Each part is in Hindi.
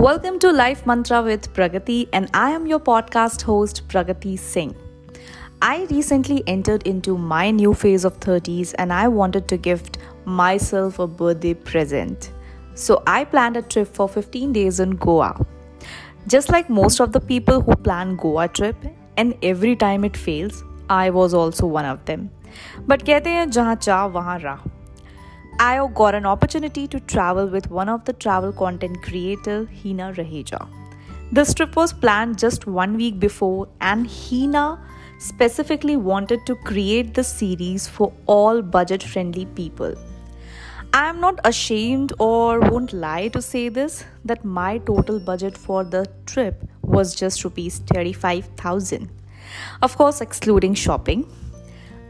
Welcome to Life Mantra with Pragati, and I am your podcast host, Pragati Singh. I recently entered into my new phase of 30s and I wanted to gift myself a birthday present. So I planned a trip for 15 days in Goa. Just like most of the people who plan Goa trip, and every time it fails, I was also one of them. But कहते हैं जहाँ चाह वहाँ राह I got an opportunity to travel with one of the travel content creator, Hina Raheja. This trip was planned just one week before, and Hina specifically wanted to create the series for all budget friendly people. I am not ashamed or won't lie to say this that my total budget for the trip was just rupees 35,000. Of course, excluding shopping.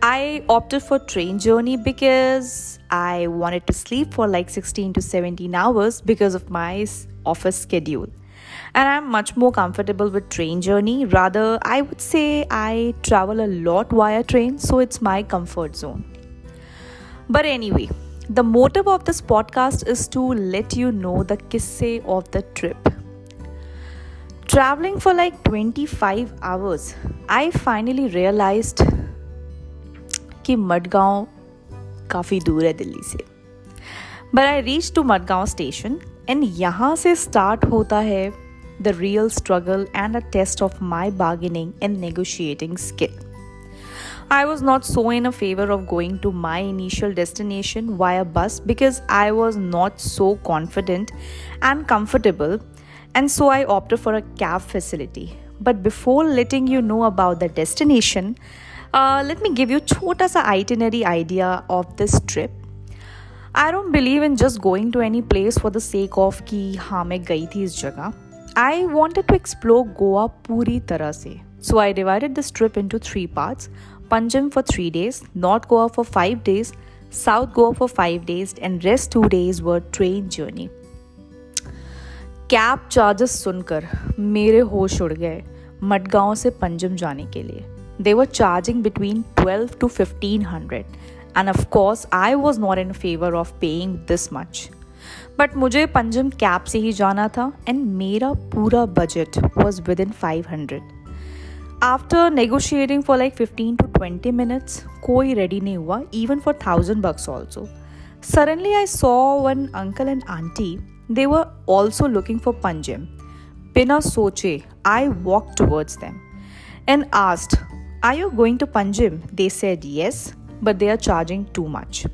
I opted for train journey because I wanted to sleep for like 16 to 17 hours because of my office schedule. And I'm much more comfortable with train journey. Rather, I would say I travel a lot via train, so it's my comfort zone. But anyway, the motive of this podcast is to let you know the kisse of the trip. Traveling for like 25 hours, I finally realized कि मडगांव काफ़ी दूर है दिल्ली से। But I reach to Madgaon station and यहाँ से स्टार्ट होता है the real struggle and a test of my bargaining and negotiating skill I was not so in a favour of going to my initial destination via a bus because I was not so confident and comfortable and so I opt for a cab facility but before letting you know about the destination let me give you छोटा सा itinerary idea of this trip I don't believe in just going to any place for the sake of कि हाँ मैं गई थी इस जगह I wanted to explore Goa पूरी तरह से so I divided this trip into three parts Panjim for three days north Goa for five days south Goa for five days and rest two days व ट्रेन जर्नी कैब चार्जेस सुनकर मेरे होश उड़ गए मडगांव से पंजम जाने के लिए। they were charging between 12 to 1500 and of course I was not in favor of paying this much. But मुझे पंजम कैब से ही जाना था एंड मेरा पूरा budget was within five hundred after negotiating for like fifteen to twenty minutes कोई रेडी नहीं हुआ even for thousand bucks also suddenly I saw one uncle and aunty they were also looking for Panjim बिना सोचे I walk towards them and asked Are you going to Panjim? They said yes, but they are charging too much.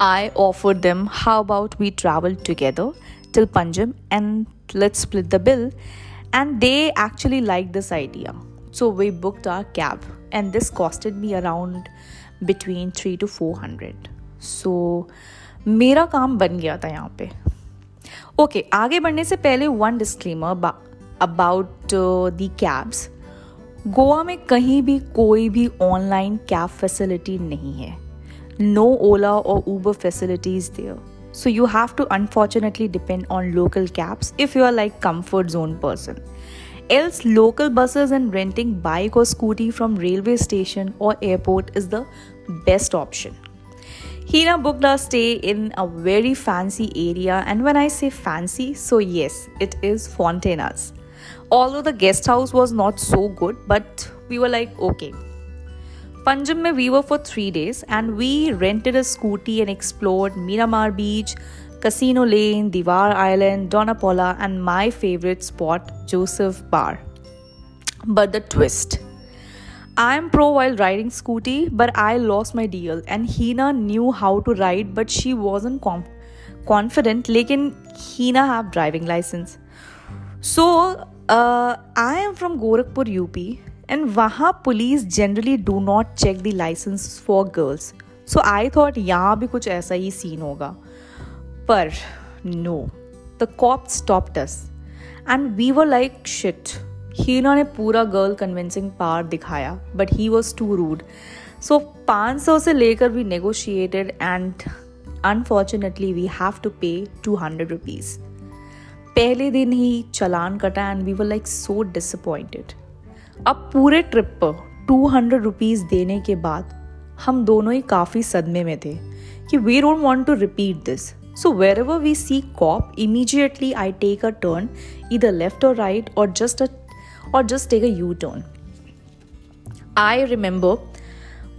I offered them, how about we travel together till Panjim and let's split the bill? And they actually liked this idea. So we booked our cab, and this costed me around between 3 to 400. So मेरा काम बन गया था यहाँ पे ओके okay, आगे बढ़ने से पहले one disclaimer about the cabs Goa में कहीं भी कोई भी ऑनलाइन कैब फैसिलिटी नहीं है। नो ओला और Uber facilities there so you have to unfortunately depend on local cabs if you are like comfort zone person else local buses and renting bike और स्कूटी फ्रॉम रेलवे स्टेशन और airport is the best option Heena book the stay in a very fancy area and one I say fancy so yes it is Fontainhas although the guest house was not so good but we were like okay Panjim we were for 3 days and we rented a scooty and explored Miramar Beach, Casino Lane, Diwar Island, Donapola and my favorite spot Joseph Bar. But the twist I'm pro while riding scooty but I lost my deal and Hina knew how to ride but she wasn't com- confident lekin Hina have driving license. So I am from Gorakhpur UP and वहाँ police generally do not check the licence for girls so I thought यहाँ भी कुछ ऐसा ही सीन होगा. पर no the cop stop us and we were like shit Heena ने पूरा गर्ल कन्विंसिंग पावर दिखाया but he was too rude so पाँच सौ से लेकर we negotiated and unfortunately we have to pay two hundred rupees पहले दिन ही चलान कटा and we were like so disappointed अब पूरे ट्रिप पर टू हंड्रेड रुपीज़ देने के बाद हम दोनों ही काफ़ी सदमे में थे कि we don't want to repeat this so wherever we see cop immediately I take a turn इधर लेफ़्ट और राइट और जस्ट अ और just take a U turn I remember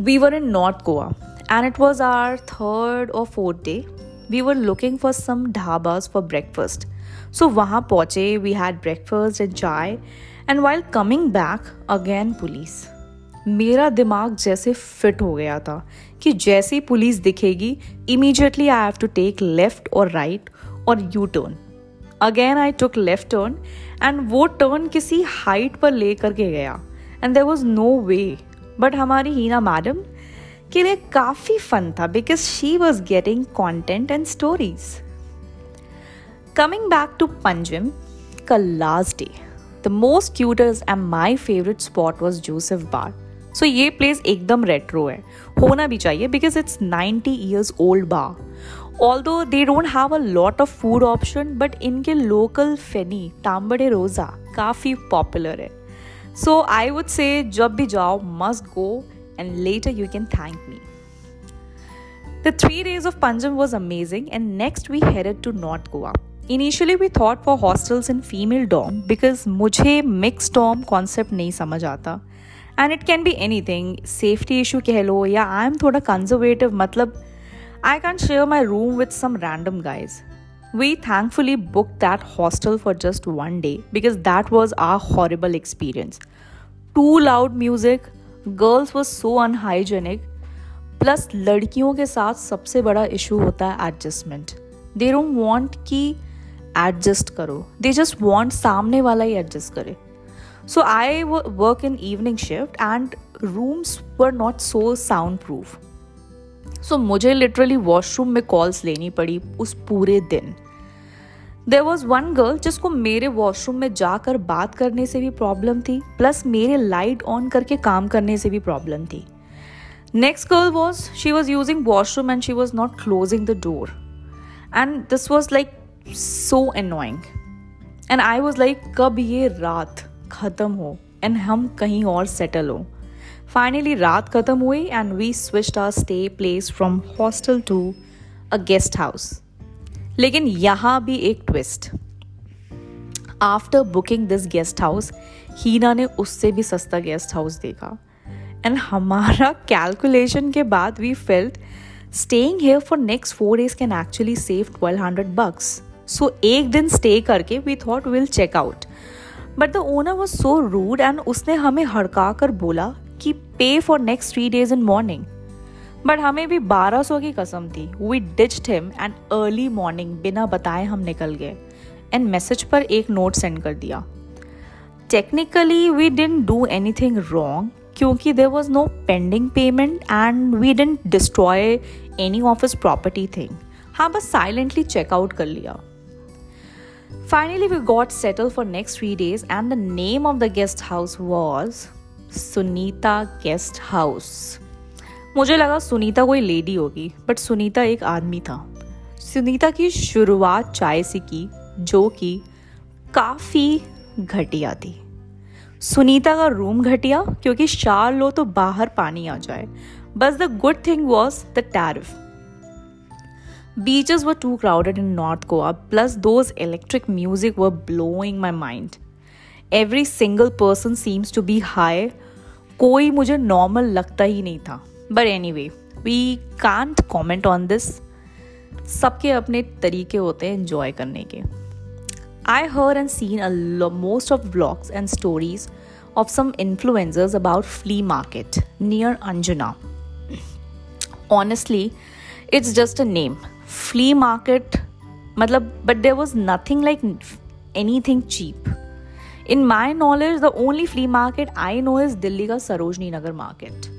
we were in north Goa and it was our third और fourth day we were looking for some dhabas for breakfast So, वहाँ पहुँचे we had breakfast and chai and while coming back again police मेरा दिमाग जैसे फिट हो गया था कि जैसी पुलिस दिखेगी immediately I have to take left और राइट और U turn again I took left turn and वो टर्न किसी हाइट पर ले करके गया. And there was no way but हमारी हीना मैडम के लिए काफ़ी फन था because she was getting content and stories coming back to Panjim का last day the most cutest and my favourite spot was Joseph bar so ये प्लेस एकदम रेट्रो है होना भी चाहिए because it's ninety years old बा although they don't have a lot of food option but इनके लोकल फेनी तांबड़े रोज़ा काफ़ी पॉपुलर है सो आई वुड से जब भी जाओ must go and later you can thank me The three days of Panjam was amazing, and next we headed to North Goa. Initially we thought for hostels in female dorm because मुझे मिक्स डॉम कॉन्सेप्ट नहीं समझ आता। And it can be anything safety issue कह लो, या आई एम थोड़ा कंजर्वेटिव मतलब I can share my room with some random guys we thankfully book that hostel for just one day because that was a horrible experience too loud music girls was so unhygienic plus लड़कियों के साथ सबसे बड़ा इशू होता है एडजस्टमेंट दे डोंट वॉन्ट की एडजस्ट करो। दे जस्ट वॉन्ट सामने वाला ही एडजस्ट करे। So I work in evening shift and rooms were not so soundproof. So so, मुझे लिटरली वॉशरूम में कॉल्स लेनी पड़ी उस पूरे दिन। देर वॉज़ वन गर्ल जिसको मेरे वॉशरूम में जाकर बात करने से भी प्रॉब्लम थी प्लस मेरे लाइट ऑन करके काम करने से भी प्रॉब्लम थी। Next girl was she was using washroom and she was not closing the door and this was like so annoying and I was like कब ये रात ख़त्म हो? एंड हम कहीं और सेटल हो। फाइनली रात ख़त्म हुई and we switch our stay place from hostel to a guest house लेकिन यहाँ भी एक twist after booking this guest house Heena ने उससे भी सस्ता गेस्ट हाउस देखा। एंड हमारा कैलकुलेशन के बाद we felt staying here for next four days can actually save twelve hundred bucks so एक दिन स्टे करके we thought will check out but the owner was so rude and उसने हमें हड़का कर बोला कि pay for next three days in morning but हमें भी बारह सौ की कसम थी. We ditched him and early morning बिना बताए हम निकल गए. एंड मैसेज पर एक नोट सेंड कर दिया. Technically we didn't do anything wrong क्योंकि there was no pending payment and we didn't destroy any office property thing हाँ बस साइलेंटली चेकआउट कर लिया. Finally, we got settled for next three days, and the name of the guest house was Sunita guest house मुझे लगा सुनीता कोई लेडी होगी बट सुनीता एक आदमी था। सुनीता की शुरुआत चाय से की जो कि काफ़ी घटिया थी। सुनीता का रूम घटिया क्योंकि चार लो तो बाहर पानी आ जाए। बस the good thing was the tariff Beaches were too crowded in North Goa, plus, those electric music were blowing my mind. Every single person seems to be high. कोई मुझे नॉर्मल लगता ही नहीं था but anyway we can't comment on this सबके अपने तरीके होते हैं इन्जॉय करने के I heard and seen a most of blogs and stories of some influencers about flea market near Anjuna. Honestly, it's just a name. flea market matlab but there was nothing like anything cheap. In my knowledge the only flea market i know is delhi ka sarojini nagar market.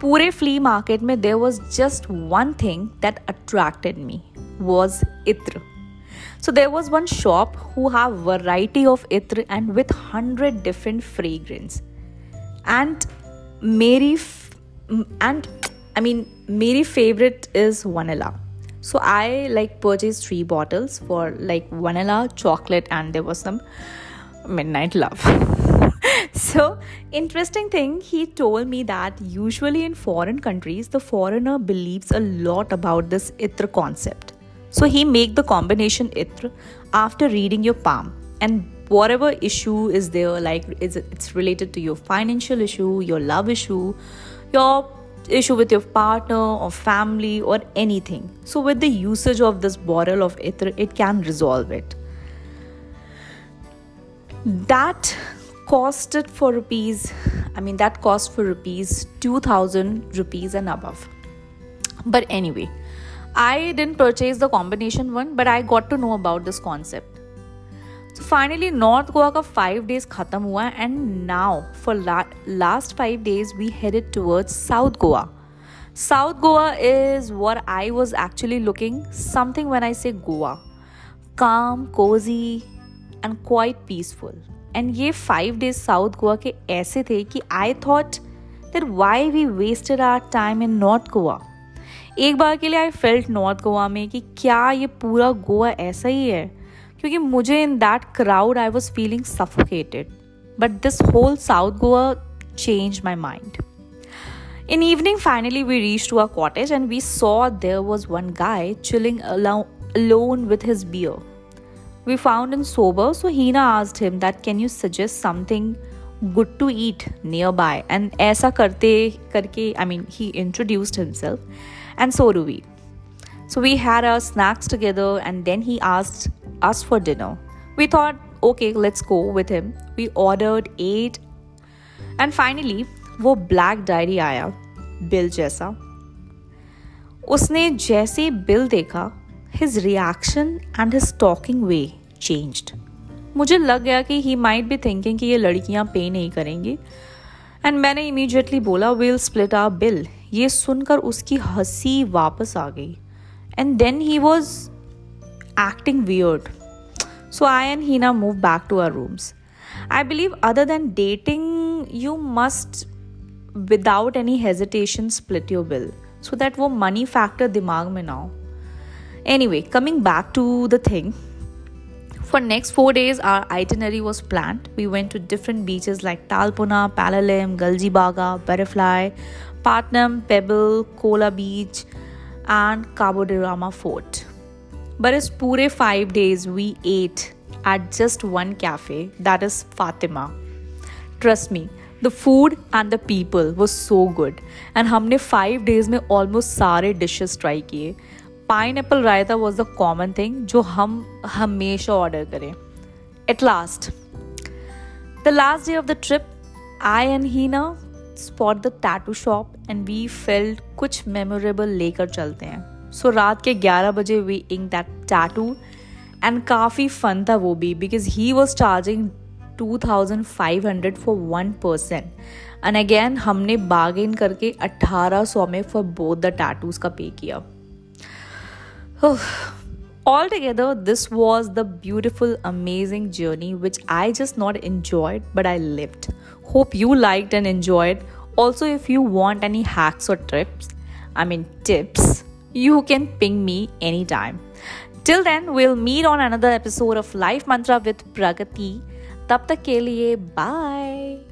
Pure flea market mein there was just one thing that attracted me was itr. So there was one shop who have variety of itr and with 100 different fragrance. And mary and i mean mary favorite is vanilla so i like purchased three bottles for like vanilla chocolate and there was some midnight love. So interesting thing he told me that usually in foreign countries the foreigner believes a lot about this itra concept. So he make the combination itra after reading your palm. And whatever issue is there like it's related to your financial issue, your love issue, your issue with your partner or family or anything. So with the usage of this bottle of ether, it can resolve it. That costed for rupees I mean that cost for rupees 2000 rupees and above. But anyway, I didn't purchase the combination one, but I got to know about this concept. Finally north Goa का फाइव डेज़ खत्म हुआ है and now for last five days we headed towards south Goa south Goa is where I was actually looking something when I say Goa calm cosy and quite peaceful and ये फाइव डेज़ साउथ गोवा के ऐसे थे कि I thought that why we wasted our time in north Goa एक बार के लिए आई फेल्ट नॉर्थ गोवा में कि क्या ये पूरा गोवा ऐसा ही है? क्योंकि मुझे in that crowd I was feeling suffocated but this whole south Goa change my mind in evening finally we reach to our cottage and we saw there was one guy chilling alone with his beer we found in sober so Heena आज him that can you suggest something good to eat nearby and ऐसा करते करके I mean he introduced himself and so रू we So we had our snacks together and then he asked us for dinner. We thought, okay, let's go with him. We ordered, ate, and finally, वो ब्लैक डायरी आया बिल जैसा। उसने जैसे बिल देखा his reaction and his talking way changed मुझे लग गया कि ही माइट बी थिंकिंग कि ये लड़कियाँ पे नहीं करेंगी। एंड मैंने इमीजिएटली बोला विल स्प्लिट आर बिल ये सुनकर उसकी हँसी वापस आ गई। And then he was acting weird so I and he ना move back to our rooms I believe other than dating you must without any hesitation split your bill so that वो मनी फैक्टर दिमाग में ना हो anyway coming back to the thing For next 4 days our itinerary was planned. We went to different beaches like Talpuna, Palalim, Galjibaga, Butterfly, Patnam, Pebble, Kola Beach and Cabo de Rama Fort. Pure 5 days we ate at just one cafe that is Fatima. Trust me, the food and the people was so good and हमने 5 days में almost सारे dishes try किए pineapple raita was the common thing जो हम हमेशा ऑर्डर करें at last the last day of the trip I and Heena spot the tattoo shop and we felt कुछ मेमोरेबल लेकर चलते हैं सो so, रात के 11 बजे we ink that tattoo and काफ़ी फन था वो भी because he was charging 2500 for one person and again हमने बार्गेन करके 1800 में फॉर बोथ द टैटूज का पे किया all together this was the beautiful amazing journey which I just not enjoyed but I lived. Hope you liked and enjoyed. Also, if you want any hacks or tips, I mean tips, you can ping me anytime. Till then, we'll meet on another episode of Life Mantra with Pragati. Tap tak ke liye, bye.